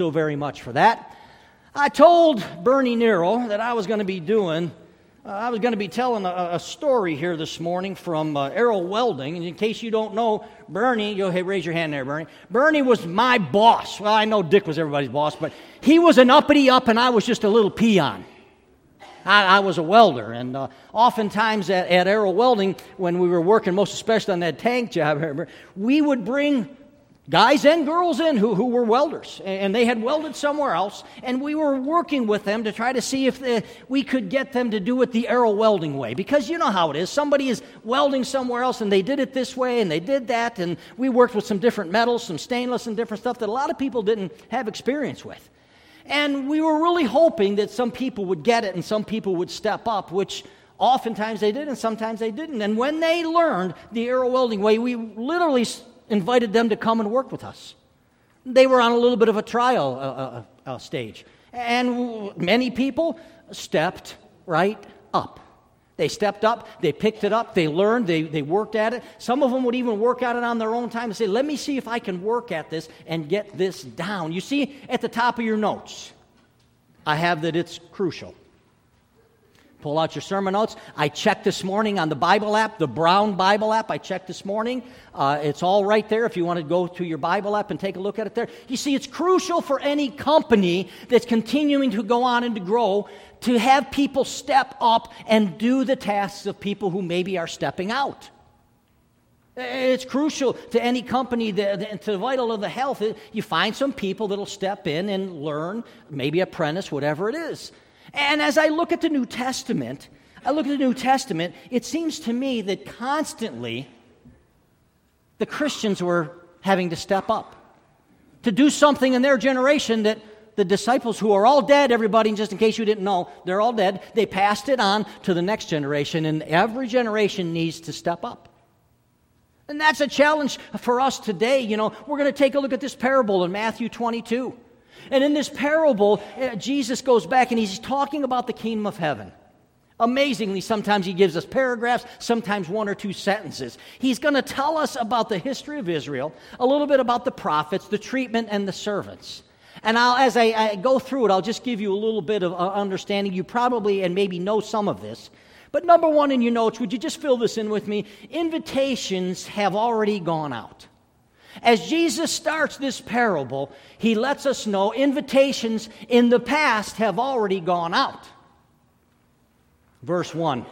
so very much for that. I told Bernie Nero that I was going to be doing, uh, I was going to be telling a, a, story here this morning from uh, Arrow Welding. And in case you don't know, Bernie, go ahead, raise your hand there, Bernie. Bernie was my boss. Well, I know Dick was everybody's boss, but he was an uppity up and I was just a little peon. I, I was a welder, and uh, oftentimes at, at Arrow Welding, when we were working, most especially on that tank job, we would bring guys and girls in who, who were welders, and they had welded somewhere else, and we were working with them to try to see if the, we could get them to do it the arrow welding way. Because you know how it is. Somebody is welding somewhere else, and they did it this way, and they did that, and we worked with some different metals, some stainless and different stuff that a lot of people didn't have experience with. And we were really hoping that some people would get it and some people would step up, which oftentimes they did and sometimes they didn't. And when they learned the arrow welding way, we literally invited them to come and work with us. They were on a little bit of a trial uh, uh, uh, stage. And many people stepped right up. They stepped up, they picked it up, they learned, they, they worked at it. Some of them would even work at it on their own time and say, Let me see if I can work at this and get this down. You see at the top of your notes, I have that it's crucial. Pull out your sermon notes. I checked this morning on the Bible app, the Brown Bible app. I checked this morning. Uh, it's all right there if you want to go to your Bible app and take a look at it there. You see, it's crucial for any company that's continuing to go on and to grow to have people step up and do the tasks of people who maybe are stepping out. It's crucial to any company, that, to the vital of the health. You find some people that'll step in and learn, maybe apprentice, whatever it is. And as I look at the New Testament, I look at the New Testament, it seems to me that constantly the Christians were having to step up to do something in their generation that the disciples who are all dead, everybody, just in case you didn't know, they're all dead. They passed it on to the next generation, and every generation needs to step up. And that's a challenge for us today. You know, we're going to take a look at this parable in Matthew 22. And in this parable, uh, Jesus goes back and he's talking about the kingdom of heaven. Amazingly, sometimes he gives us paragraphs, sometimes one or two sentences. He's going to tell us about the history of Israel, a little bit about the prophets, the treatment, and the servants. And I'll, as I, I go through it, I'll just give you a little bit of uh, understanding. You probably and maybe know some of this. But number one in your notes, would you just fill this in with me? Invitations have already gone out. As Jesus starts this parable, he lets us know invitations in the past have already gone out. Verse 1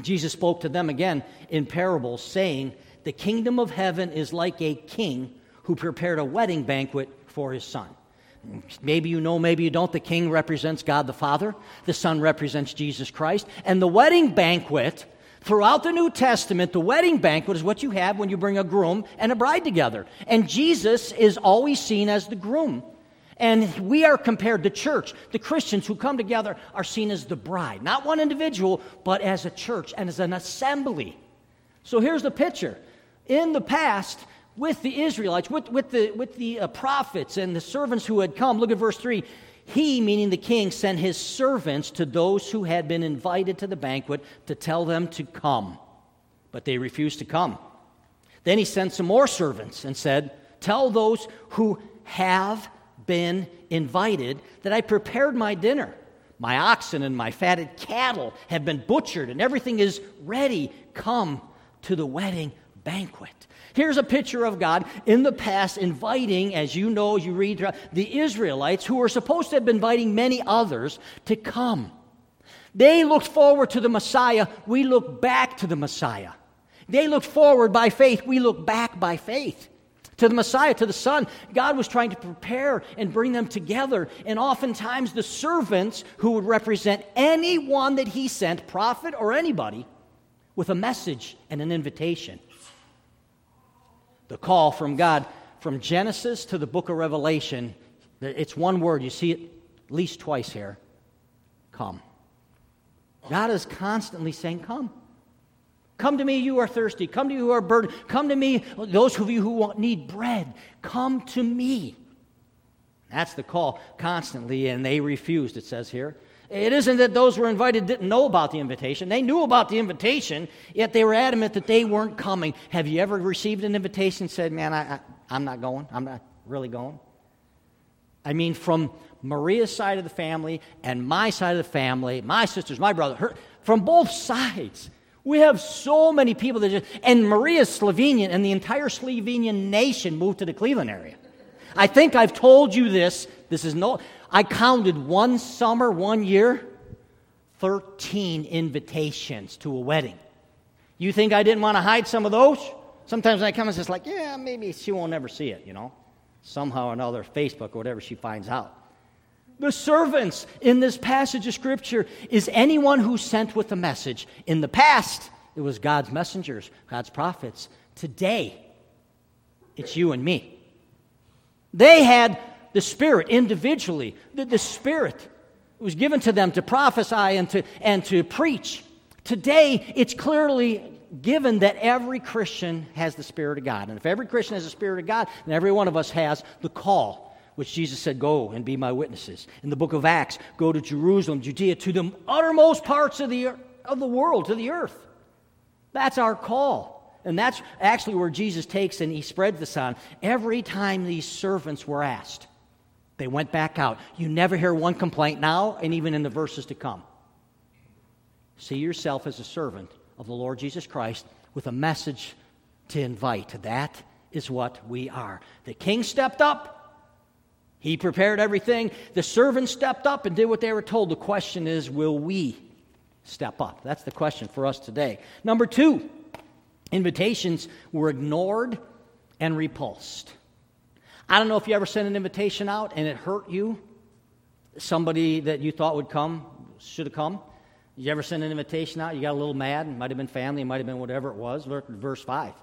Jesus spoke to them again in parables, saying, The kingdom of heaven is like a king who prepared a wedding banquet for his son. Maybe you know, maybe you don't. The king represents God the Father, the son represents Jesus Christ, and the wedding banquet Throughout the New Testament, the wedding banquet is what you have when you bring a groom and a bride together. And Jesus is always seen as the groom. And we are compared to church. The Christians who come together are seen as the bride, not one individual, but as a church and as an assembly. So here's the picture. In the past, with the Israelites, with, with the, with the uh, prophets and the servants who had come, look at verse 3 he, meaning the king, sent his servants to those who had been invited to the banquet to tell them to come. But they refused to come. Then he sent some more servants and said, Tell those who have been invited that I prepared my dinner. My oxen and my fatted cattle have been butchered, and everything is ready. Come to the wedding banquet. Here's a picture of God in the past inviting, as you know, as you read, the Israelites who were supposed to have been inviting many others to come. They looked forward to the Messiah. We look back to the Messiah. They looked forward by faith. We look back by faith. To the Messiah, to the Son, God was trying to prepare and bring them together. And oftentimes, the servants who would represent anyone that He sent, prophet or anybody, with a message and an invitation the call from God from Genesis to the book of Revelation. It's one word. You see it at least twice here come. God is constantly saying, Come. Come to me, you are thirsty. Come to you who are burdened. Come to me, those of you who want, need bread. Come to me. That's the call constantly, and they refused, it says here. It isn't that those who were invited didn't know about the invitation. They knew about the invitation, yet they were adamant that they weren't coming. Have you ever received an invitation and said, Man, I, I, I'm not going? I'm not really going? I mean, from Maria's side of the family and my side of the family, my sisters, my brother, her, from both sides. We have so many people that just, and Maria's Slovenian, and the entire Slovenian nation moved to the Cleveland area. I think I've told you this. This is no, I counted one summer, one year, 13 invitations to a wedding. You think I didn't want to hide some of those? Sometimes when I come, and it's like, yeah, maybe she won't ever see it, you know? Somehow or another, Facebook or whatever she finds out. The servants in this passage of Scripture is anyone who's sent with a message. In the past, it was God's messengers, God's prophets. Today, it's you and me. They had the Spirit individually. The, the Spirit was given to them to prophesy and to, and to preach. Today, it's clearly given that every Christian has the Spirit of God. And if every Christian has the Spirit of God, then every one of us has the call which Jesus said, Go and be my witnesses. In the book of Acts, go to Jerusalem, Judea, to the uttermost parts of the, of the world, to the earth. That's our call. And that's actually where Jesus takes and he spreads this on. Every time these servants were asked, they went back out. You never hear one complaint now, and even in the verses to come. See yourself as a servant of the Lord Jesus Christ with a message to invite. That is what we are. The king stepped up, he prepared everything. The servants stepped up and did what they were told. The question is, will we step up? That's the question for us today. Number two, invitations were ignored and repulsed. I don't know if you ever sent an invitation out and it hurt you. Somebody that you thought would come should have come. You ever sent an invitation out? You got a little mad. It might have been family, it might have been whatever it was. look Verse 5.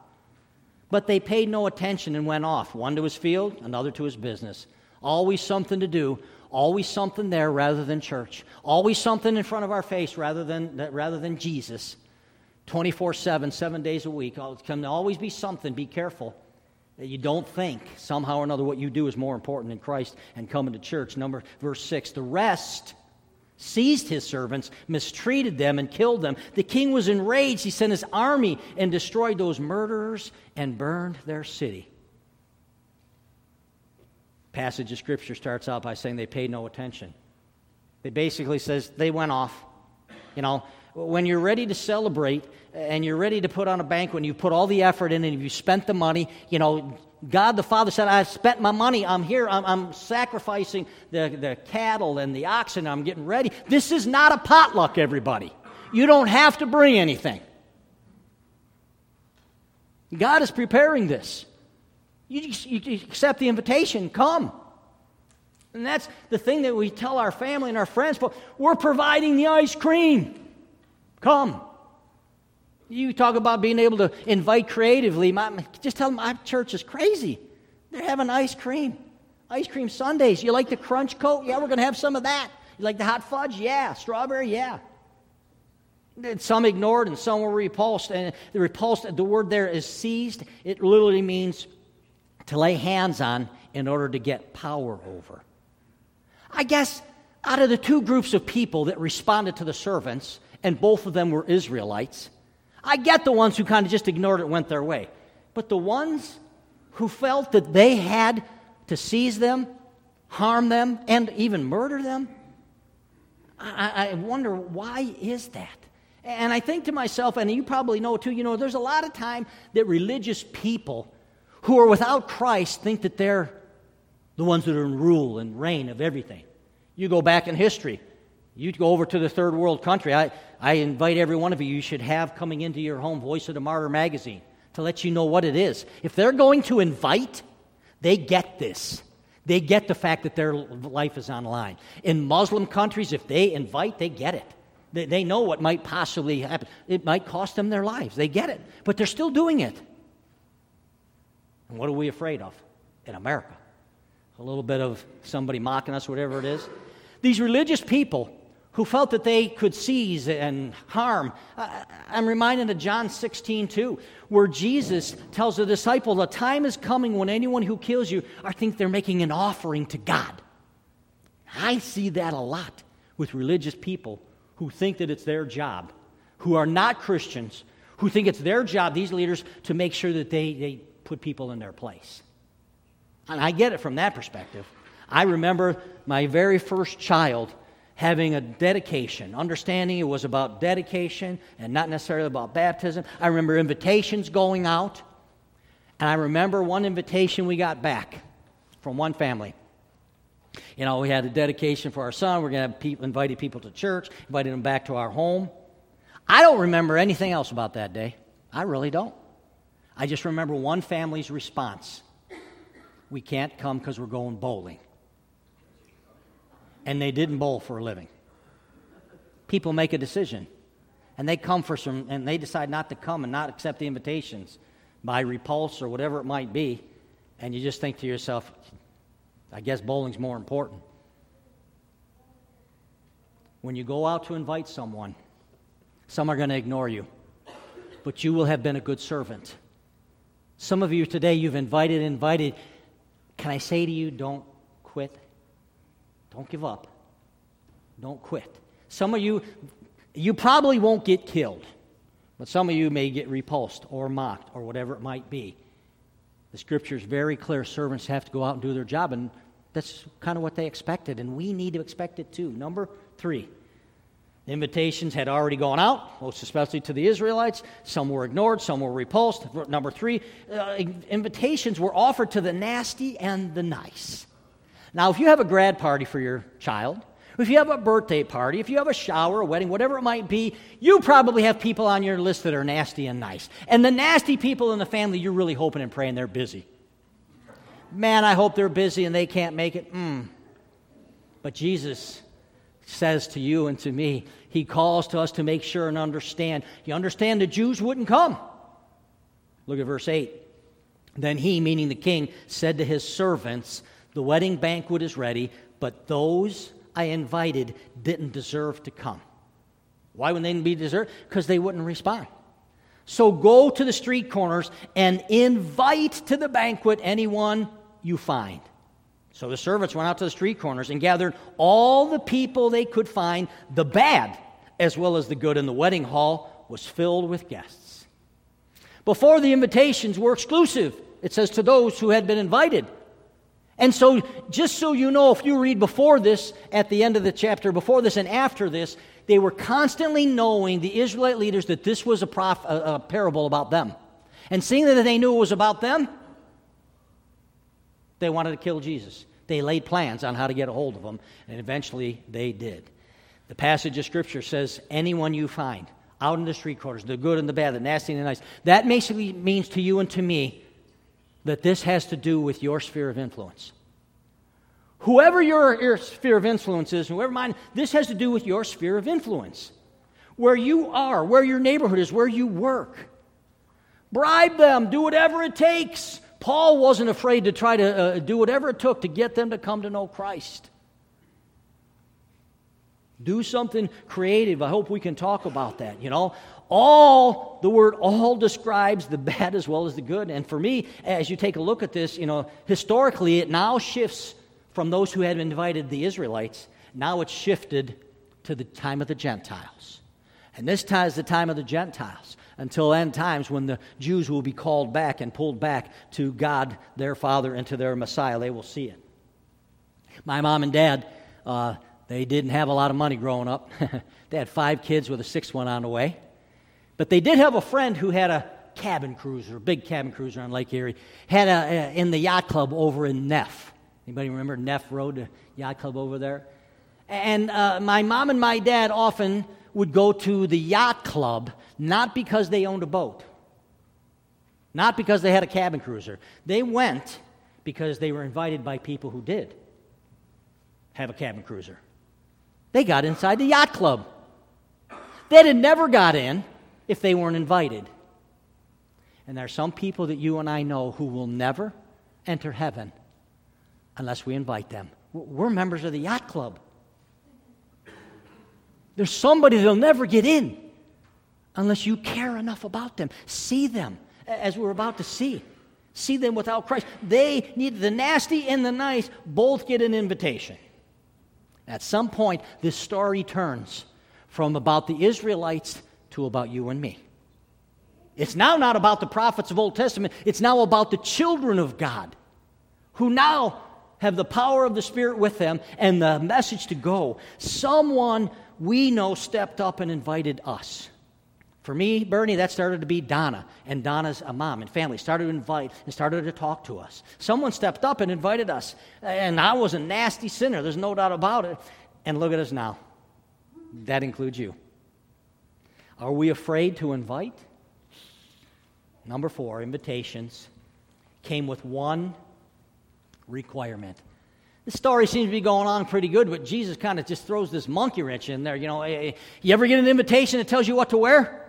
But they paid no attention and went off, one to his field, another to his business. Always something to do, always something there rather than church, always something in front of our face rather than, rather than Jesus. 24 7, seven days a week. It can always be something. Be careful that you don't think somehow or another what you do is more important than Christ and coming to church. Number verse 6 the rest seized his servants, mistreated them, and killed them. The king was enraged. He sent his army and destroyed those murderers and burned their city passage of Scripture starts out by saying they paid no attention. It basically says they went off. You know, when you're ready to celebrate and you're ready to put on a banquet and you put all the effort in and you spent the money, you know, God the Father said, I spent my money. I'm here. I'm, I'm, sacrificing the, the cattle and the oxen. I'm getting ready. This is not a potluck, everybody. You don't have to bring anything. God is preparing this. You, you accept the invitation, come. And that's the thing that we tell our family and our friends, but we're providing the ice cream. Come. You talk about being able to invite creatively. My, just tell them my church is crazy. They're having ice cream. Ice cream Sundays. You like the crunch coat? Yeah, we're going to have some of that. You like the hot fudge? Yeah. Strawberry? Yeah. Some ignored and some were repulsed. And the repulsed, the word there is seized. It literally means to lay hands on in order to get power over. I guess out of the two groups of people that responded to the servants, and both of them were Israelites, I get the ones who kind of just ignored it went their way. But the ones who felt that they had to seize them, harm them, and even murder them, I, I wonder why is that? And I think to myself, and you probably know too, you know, there's a lot of time that religious people who are without Christ think that they're the ones that are in rule and reign of everything. You go back in history. You go over to the third world country. I, I invite every one of you, you should have coming into your home Voice of the Martyr magazine to let you know what it is. If they're going to invite, they get this. They get the fact that their life is on the line. In Muslim countries, if they invite, they get it. They, they know what might possibly happen. It might cost them their lives. They get it. But they're still doing it. And what are we afraid of in America? A little bit of somebody mocking us, whatever it is. These religious people who felt that they could seize and harm. I'm reminded of John 16, 2, where Jesus tells the disciple, The time is coming when anyone who kills you, I think they're making an offering to God. I see that a lot with religious people who think that it's their job, who are not Christians, who think it's their job, these leaders, to make sure that they, they put people in their place. And I get it from that perspective. I remember my very first child having a dedication, understanding it was about dedication and not necessarily about baptism. I remember invitations going out, and I remember one invitation we got back from one family. You know, we had a dedication for our son. We're going to have people, invited people to church, invited them back to our home. I don't remember anything else about that day. I really don't. I just remember one family's response We can't come because we're going bowling. And they didn't bowl for a living. People make a decision, and they come for some, and they decide not to come and not accept the invitations by repulse or whatever it might be. And you just think to yourself, I guess bowling's more important. When you go out to invite someone, some are going to ignore you, but you will have been a good servant. Some of you today, you've invited, invited. Can I say to you, don't quit? Don't give up. Don't quit. Some of you, you probably won't get killed, but some of you may get repulsed or mocked or whatever it might be. The scripture is very clear servants have to go out and do their job, and that's kind of what they expected, and we need to expect it too. Number three, the invitations had already gone out, most especially to the Israelites. Some were ignored, some were repulsed. Number three, uh, invitations were offered to the nasty and the nice. Now, if you have a grad party for your child, if you have a birthday party, if you have a shower, a wedding, whatever it might be, you probably have people on your list that are nasty and nice. And the nasty people in the family, you're really hoping and praying they're busy. Man, I hope they're busy and they can't make it. Mm. But Jesus says to you and to me. He calls to us to make sure and understand. You understand the Jews wouldn't come. Look at verse 8. Then he, meaning the king, said to his servants, The wedding banquet is ready, but those I invited didn't deserve to come. Why wouldn't they be deserved? Because they wouldn't respond. So go to the street corners and invite to the banquet anyone you find. So the servants went out to the street corners and gathered all the people they could find. The bad as well as the good, and the wedding hall was filled with guests. Before the invitations were exclusive, it says to those who had been invited. And so, just so you know, if you read before this, at the end of the chapter, before this and after this, they were constantly knowing, the Israelite leaders, that this was a, prof, a, a parable about them. And seeing that they knew it was about them, they wanted to kill Jesus. They laid plans on how to get a hold of him, and eventually they did. The passage of Scripture says, Anyone you find out in the street corners, the good and the bad, the nasty and the nice, that basically means to you and to me that this has to do with your sphere of influence. Whoever your, your sphere of influence is, whoever mine, this has to do with your sphere of influence. Where you are, where your neighborhood is, where you work. Bribe them, do whatever it takes Paul wasn't afraid to try to uh, do whatever it took to get them to come to know Christ. Do something creative. I hope we can talk about that. You know, all, the word all describes the bad as well as the good. And for me, as you take a look at this, you know, historically, it now shifts from those who had invited the Israelites. Now it's shifted to the time of the Gentiles. And this time is the time of the Gentiles until end times when the Jews will be called back and pulled back to God, their Father, and to their Messiah. They will see it. My mom and dad, uh, they didn't have a lot of money growing up. they had five kids with a sixth one on the way. But they did have a friend who had a cabin cruiser, a big cabin cruiser on Lake Erie. Had a, a in the yacht club over in Neff. Anybody remember Neff Road, yacht club over there? And uh, my mom and my dad often would go to the yacht club not because they owned a boat, not because they had a cabin cruiser. They went because they were invited by people who did have a cabin cruiser. They got inside the yacht club. They had never got in if they weren't invited. And there are some people that you and I know who will never enter heaven unless we invite them. We're members of the yacht club. There's somebody that'll never get in unless you care enough about them. See them as we're about to see. See them without Christ. They need the nasty and the nice both get an invitation. At some point, this story turns from about the Israelites to about you and me. It's now not about the prophets of Old Testament, it's now about the children of God who now have the power of the Spirit with them and the message to go, someone we know stepped up and invited us. For me, Bernie, that started to be Donna, and Donna's a mom and family started to invite and started to talk to us. Someone stepped up and invited us, and I was a nasty sinner, there's no doubt about it. And look at us now. That includes you. Are we afraid to invite? Number four, invitations came with one requirement. The story seems to be going on pretty good, but Jesus kind of just throws this monkey wrench in there. You know, you ever get an invitation that tells you what to wear?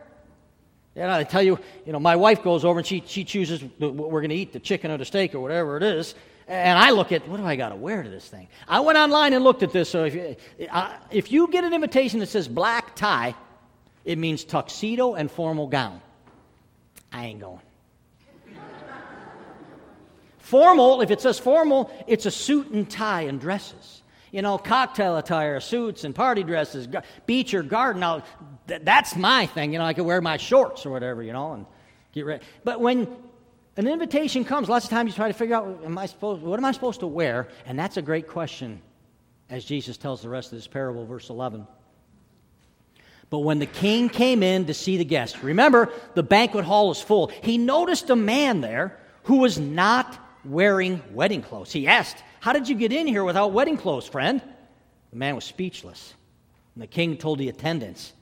You I tell you, you know, my wife goes over and she, she chooses what we're going to eat, the chicken or the steak or whatever it is. And I look at, what do I got to wear to this thing? I went online and looked at this. So if you, if you get an invitation that says black tie, it means tuxedo and formal gown. I ain't going. formal, if it says formal, it's a suit and tie and dresses. You know, cocktail attire, suits and party dresses, beach or garden. Now, th- that's my thing. You know, I could wear my shorts or whatever, you know, and get ready. But when an invitation comes, lots of times you try to figure out, am I supposed, what am I supposed to wear? And that's a great question, as Jesus tells the rest of this parable, verse 11. But when the king came in to see the guests, remember, the banquet hall is full. He noticed a man there who was not wearing wedding clothes. He asked, How did you get in here without wedding clothes, friend? The man was speechless. And the king told the attendants,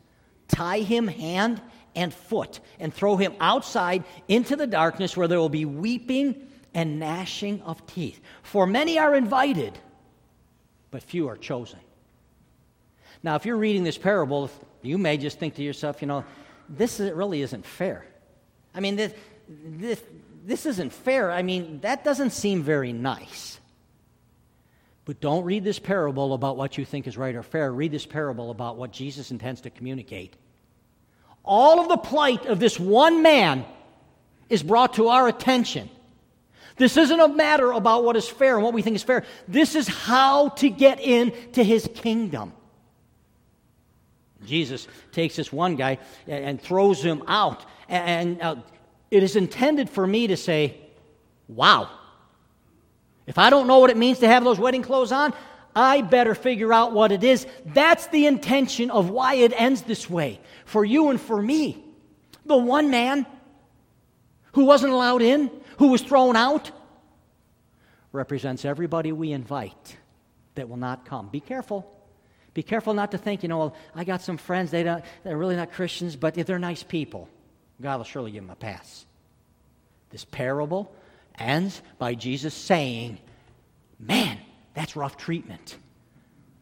Tie him hand and foot and throw him outside into the darkness where there will be weeping and gnashing of teeth. For many are invited, but few are chosen. Now, if you're reading this parable, you may just think to yourself, you know, this really isn't fair. I mean, this, this, this isn't fair. I mean, that doesn't seem very nice. But don't read this parable about what you think is right or fair. Read this parable about what Jesus intends to communicate. All of the plight of this one man is brought to our attention. This isn't a matter about what is fair and what we think is fair. This is how to get into his kingdom. Jesus takes this one guy and throws him out. And uh, it is intended for me to say, wow. If I don't know what it means to have those wedding clothes on, I better figure out what it is. That's the intention of why it ends this way for you and for me. The one man who wasn't allowed in, who was thrown out, represents everybody we invite that will not come. Be careful. Be careful not to think, you know, well, I got some friends, they don't, they're really not Christians, but if they're nice people. God will surely give them a pass. This parable ends by Jesus saying, Man, that's rough treatment.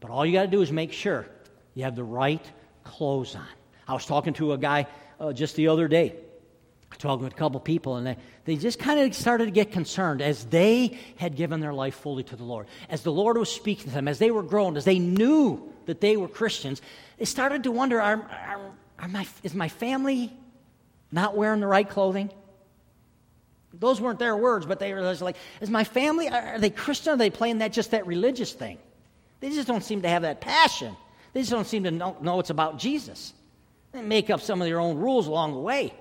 But all you got to do is make sure you have the right clothes on. I was talking to a guy uh, just the other day, talking with a couple people, and they, they just kind of started to get concerned as they had given their life fully to the Lord. As the Lord was speaking to them, as they were growing, as they knew that they were Christians, they started to wonder are, are, are my, is my family not wearing the right clothing? Those weren't their words, but they were like, is my family, are they Christian? Are they playing that just that religious thing? They just don't seem to have that passion. They just don't seem to know, know it's about Jesus. They make up some of their own rules along the way.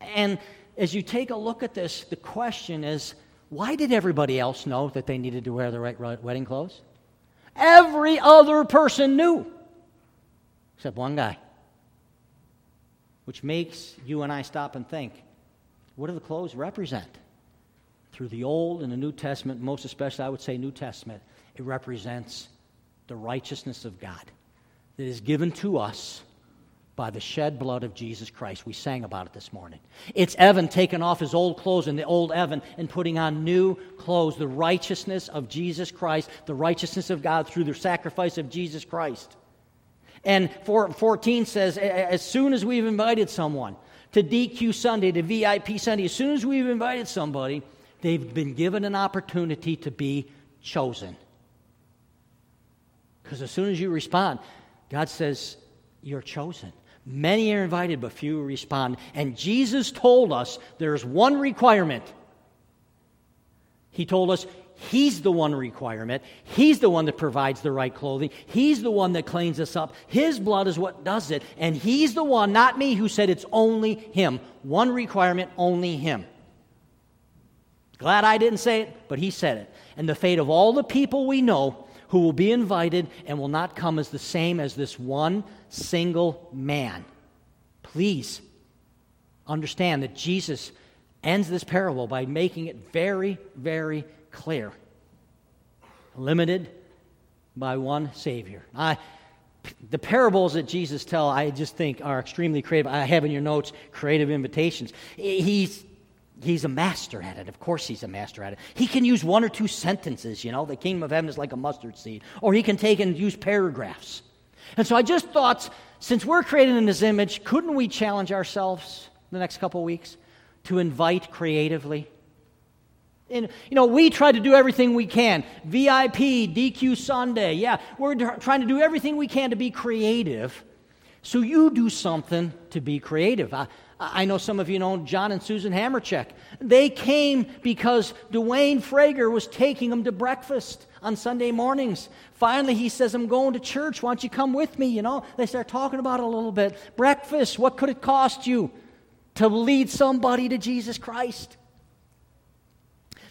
And as you take a look at this, the question is why did everybody else know that they needed to wear the right wedding clothes? Every other person knew, except one guy. Which makes you and I stop and think what do the clothes represent? Through the Old and the New Testament, most especially I would say New Testament, it represents the righteousness of God that is given to us by the shed blood of Jesus Christ. We sang about it this morning. It's Evan taking off his old clothes and the old Evan and putting on new clothes, the righteousness of Jesus Christ, the righteousness of God through the sacrifice of Jesus Christ. And 14 says, as soon as we've invited someone to DQ Sunday, to VIP Sunday, as soon as we've invited somebody, they've been given an opportunity to be chosen. Because as soon as you respond, God says, You're chosen. Many are invited, but few respond. And Jesus told us there's one requirement. He told us He's the one requirement. He's the one that provides the right clothing. He's the one that cleans us up. His blood is what does it. And He's the one, not me, who said it's only Him. One requirement, only Him. Glad I didn't say it, but he said it. And the fate of all the people we know who will be invited and will not come as the same as this one single man. Please understand that Jesus ends this parable by making it very, very clear. Limited by one Savior. I, the parables that Jesus tell, I just think are extremely creative. I have in your notes creative invitations. He's he's a master at it. Of course, he's a master at it. He can use one or two sentences. You know, the kingdom of heaven is like a mustard seed, or he can take and use paragraphs. And so I just thought, since we're created in His image, couldn't we challenge ourselves the next couple weeks to invite creatively? And, you know, we try to do everything we can. VIP, DQ Sunday. Yeah, we're trying to do everything we can to be creative. So you do something to be creative. I, I know some of you know John and Susan Hammercheck. They came because Dwayne Frager was taking them to breakfast on Sunday mornings. Finally, he says, I'm going to church. Why don't you come with me? You know, they start talking about it a little bit. Breakfast, what could it cost you to lead somebody to Jesus Christ?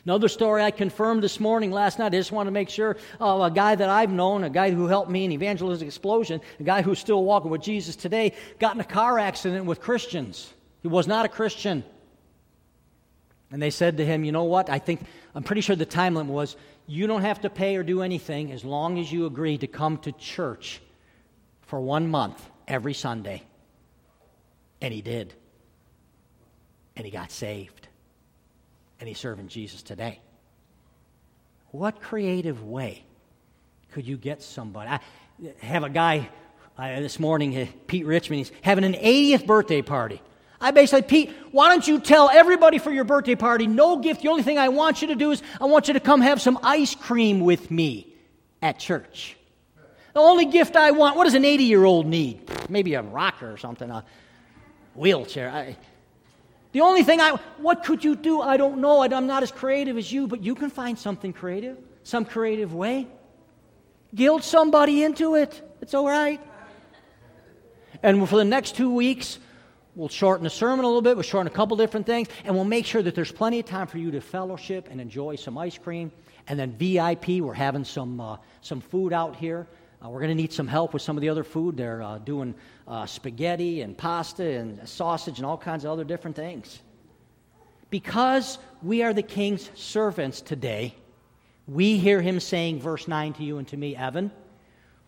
Another story I confirmed this morning, last night. I just want to make sure uh, a guy that I've known, a guy who helped me in evangelistic explosion, a guy who's still walking with Jesus today, got in a car accident with Christians. He was not a Christian. And they said to him, You know what? I think, I'm pretty sure the time limit was you don't have to pay or do anything as long as you agree to come to church for one month every Sunday. And he did. And he got saved. And he's serving Jesus today. What creative way could you get somebody? I have a guy uh, this morning, uh, Pete Richmond, he's having an 80th birthday party. I basically, Pete, why don't you tell everybody for your birthday party, no gift. The only thing I want you to do is I want you to come have some ice cream with me at church. The only gift I want, what does an 80 year old need? Maybe a rocker or something, a wheelchair. I, the only thing I, what could you do? I don't know. I'm not as creative as you, but you can find something creative, some creative way. Guilt somebody into it. It's all right. And for the next two weeks, We'll shorten the sermon a little bit. We'll shorten a couple different things. And we'll make sure that there's plenty of time for you to fellowship and enjoy some ice cream. And then VIP, we're having some, uh, some food out here. Uh, we're going to need some help with some of the other food. They're uh, doing uh, spaghetti and pasta and sausage and all kinds of other different things. Because we are the king's servants today, we hear him saying, verse 9 to you and to me, Evan,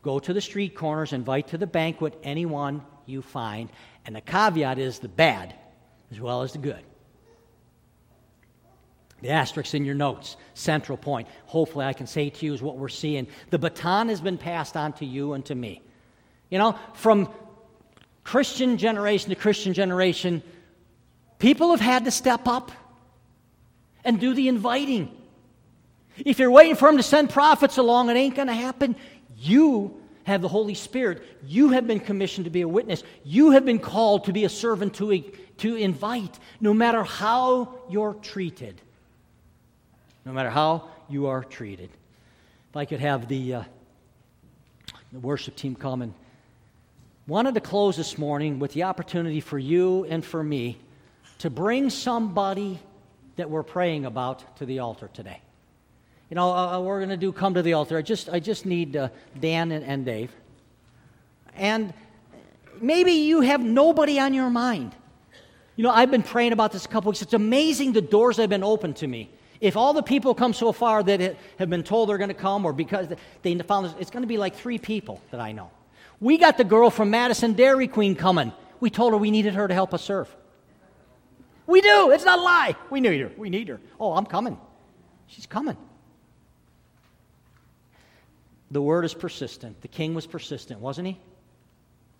go to the street corners, invite to the banquet anyone you find and the caveat is the bad as well as the good. The asterisk in your notes, central point, hopefully I can say to you is what we're seeing. The baton has been passed on to you and to me. You know, from Christian generation to Christian generation, people have had to step up and do the inviting. If you're waiting for them to send prophets along, it ain't going to happen. You have the Holy Spirit. You have been commissioned to be a witness. You have been called to be a servant to, to invite, no matter how you're treated. No matter how you are treated. If I could have the, uh, the worship team come and wanted to close this morning with the opportunity for you and for me to bring somebody that we're praying about to the altar today you know, uh, uh we're going to do come to the altar. I just, I just need uh, Dan and, and Dave. And maybe you have nobody on your mind. You know, I've been praying about this a couple weeks. It's amazing the doors have been opened to me. If all the people come so far that have been told they're going to come, or because they found this, it's going to be like three people that I know. We got the girl from Madison Dairy Queen coming. We told her we needed her to help us serve. We do. It's not a lie. We need her. We need her. Oh, I'm coming. She's coming. The word is persistent. The king was persistent, wasn't he?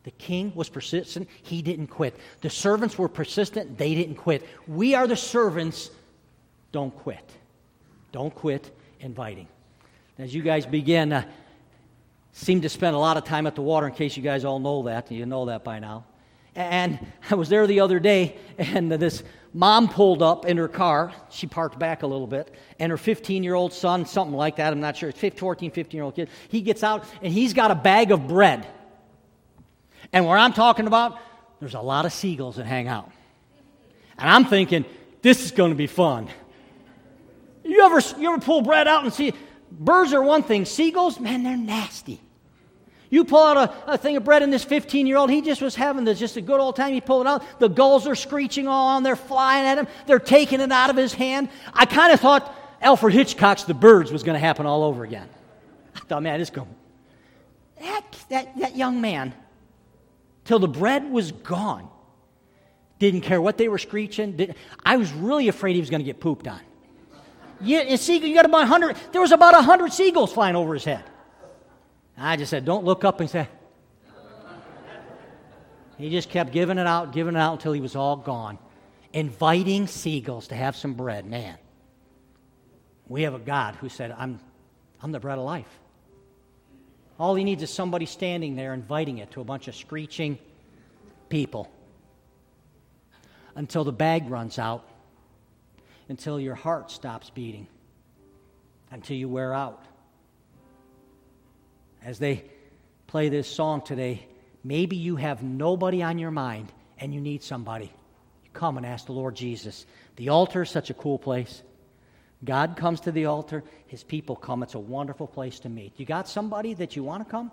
The king was persistent. He didn't quit. The servants were persistent. They didn't quit. We are the servants. Don't quit. Don't quit inviting. As you guys begin, uh, seem to spend a lot of time at the water, in case you guys all know that. You know that by now. And I was there the other day, and this mom pulled up in her car. She parked back a little bit, and her 15 year old son, something like that, I'm not sure, 14, 15 year old kid, he gets out and he's got a bag of bread. And where I'm talking about, there's a lot of seagulls that hang out. And I'm thinking, this is going to be fun. You ever, you ever pull bread out and see birds are one thing, seagulls, man, they're nasty. You pull out a, a thing of bread, and this 15 year old, he just was having this, just a good old time. He pulled it out. The gulls are screeching all on. They're flying at him. They're taking it out of his hand. I kind of thought Alfred Hitchcock's The Birds was going to happen all over again. I thought, man, this going. That, that, that young man, till the bread was gone, didn't care what they were screeching. Did, I was really afraid he was going to get pooped on. You, see, you got about 100, there was about 100 seagulls flying over his head. I just said, don't look up and say. He just kept giving it out, giving it out until he was all gone. Inviting seagulls to have some bread. Man, we have a God who said, I'm, I'm the bread of life. All he needs is somebody standing there inviting it to a bunch of screeching people until the bag runs out, until your heart stops beating, until you wear out as they play this song today, maybe you have nobody on your mind and you need somebody. You come and ask the Lord Jesus. The altar is such a cool place. God comes to the altar, his people come. It's a wonderful place to meet. You got somebody that you want to come?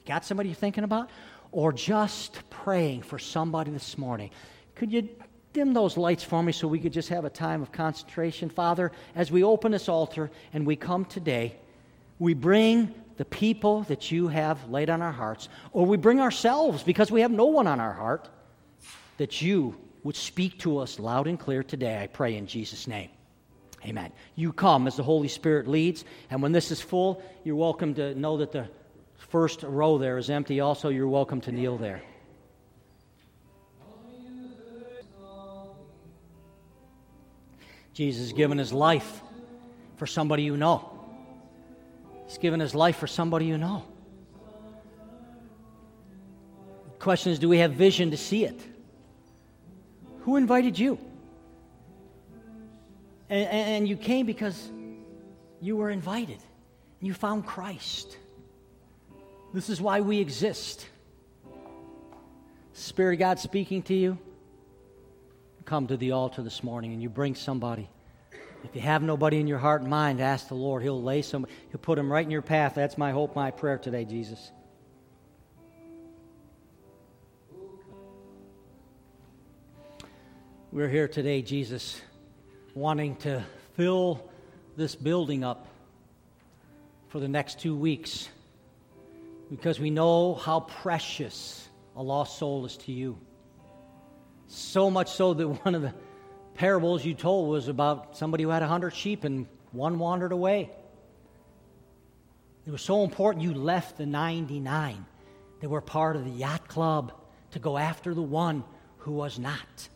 You got somebody you're thinking about? Or just praying for somebody this morning? Could you dim those lights for me so we could just have a time of concentration? Father, as we open this altar and we come today, we bring the people that you have laid on our hearts, or we bring ourselves because we have no one on our heart, that you would speak to us loud and clear today, I pray in Jesus' name. Amen. You come as the Holy Spirit leads, and when this is full, you're welcome to know that the first row there is empty. Also, you're welcome to kneel there. Jesus has given his life for somebody you know. He's given his life for somebody you know. The question is do we have vision to see it? Who invited you? And, and you came because you were invited. You found Christ. This is why we exist. Spirit of God speaking to you, come to the altar this morning and you bring somebody. If you have nobody in your heart and mind, ask the Lord. He'll lay some, He'll put them right in your path. That's my hope, my prayer today, Jesus. We're here today, Jesus, wanting to fill this building up for the next two weeks because we know how precious a lost soul is to you. So much so that one of the parables you told was about somebody who had a hundred sheep and one wandered away. It was so important you left the 99 that were part of the yacht club to go after the one who was not.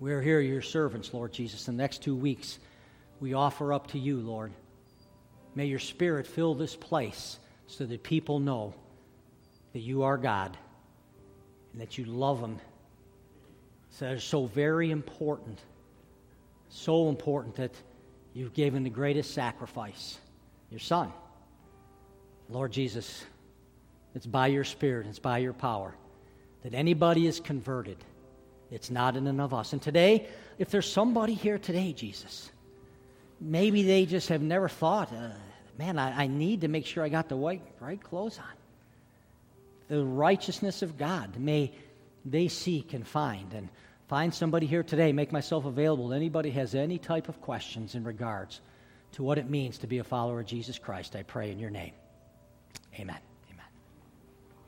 We're here, your servants, Lord Jesus. In The next two weeks, we offer up to you, Lord. May your spirit fill this place so that people know that you are God and that you love them are so very important, so important that you've given the greatest sacrifice, your Son. Lord Jesus, it's by your Spirit, it's by your power that anybody is converted. It's not in and of us. And today, if there's somebody here today, Jesus, maybe they just have never thought, uh, man, I, I, need to make sure I got the white, right clothes on. The righteousness of God may they seek and find. And find somebody here today, make myself available. Anybody has any type of questions in regards to what it means to be a follower of Jesus Christ, I pray in your name. Amen.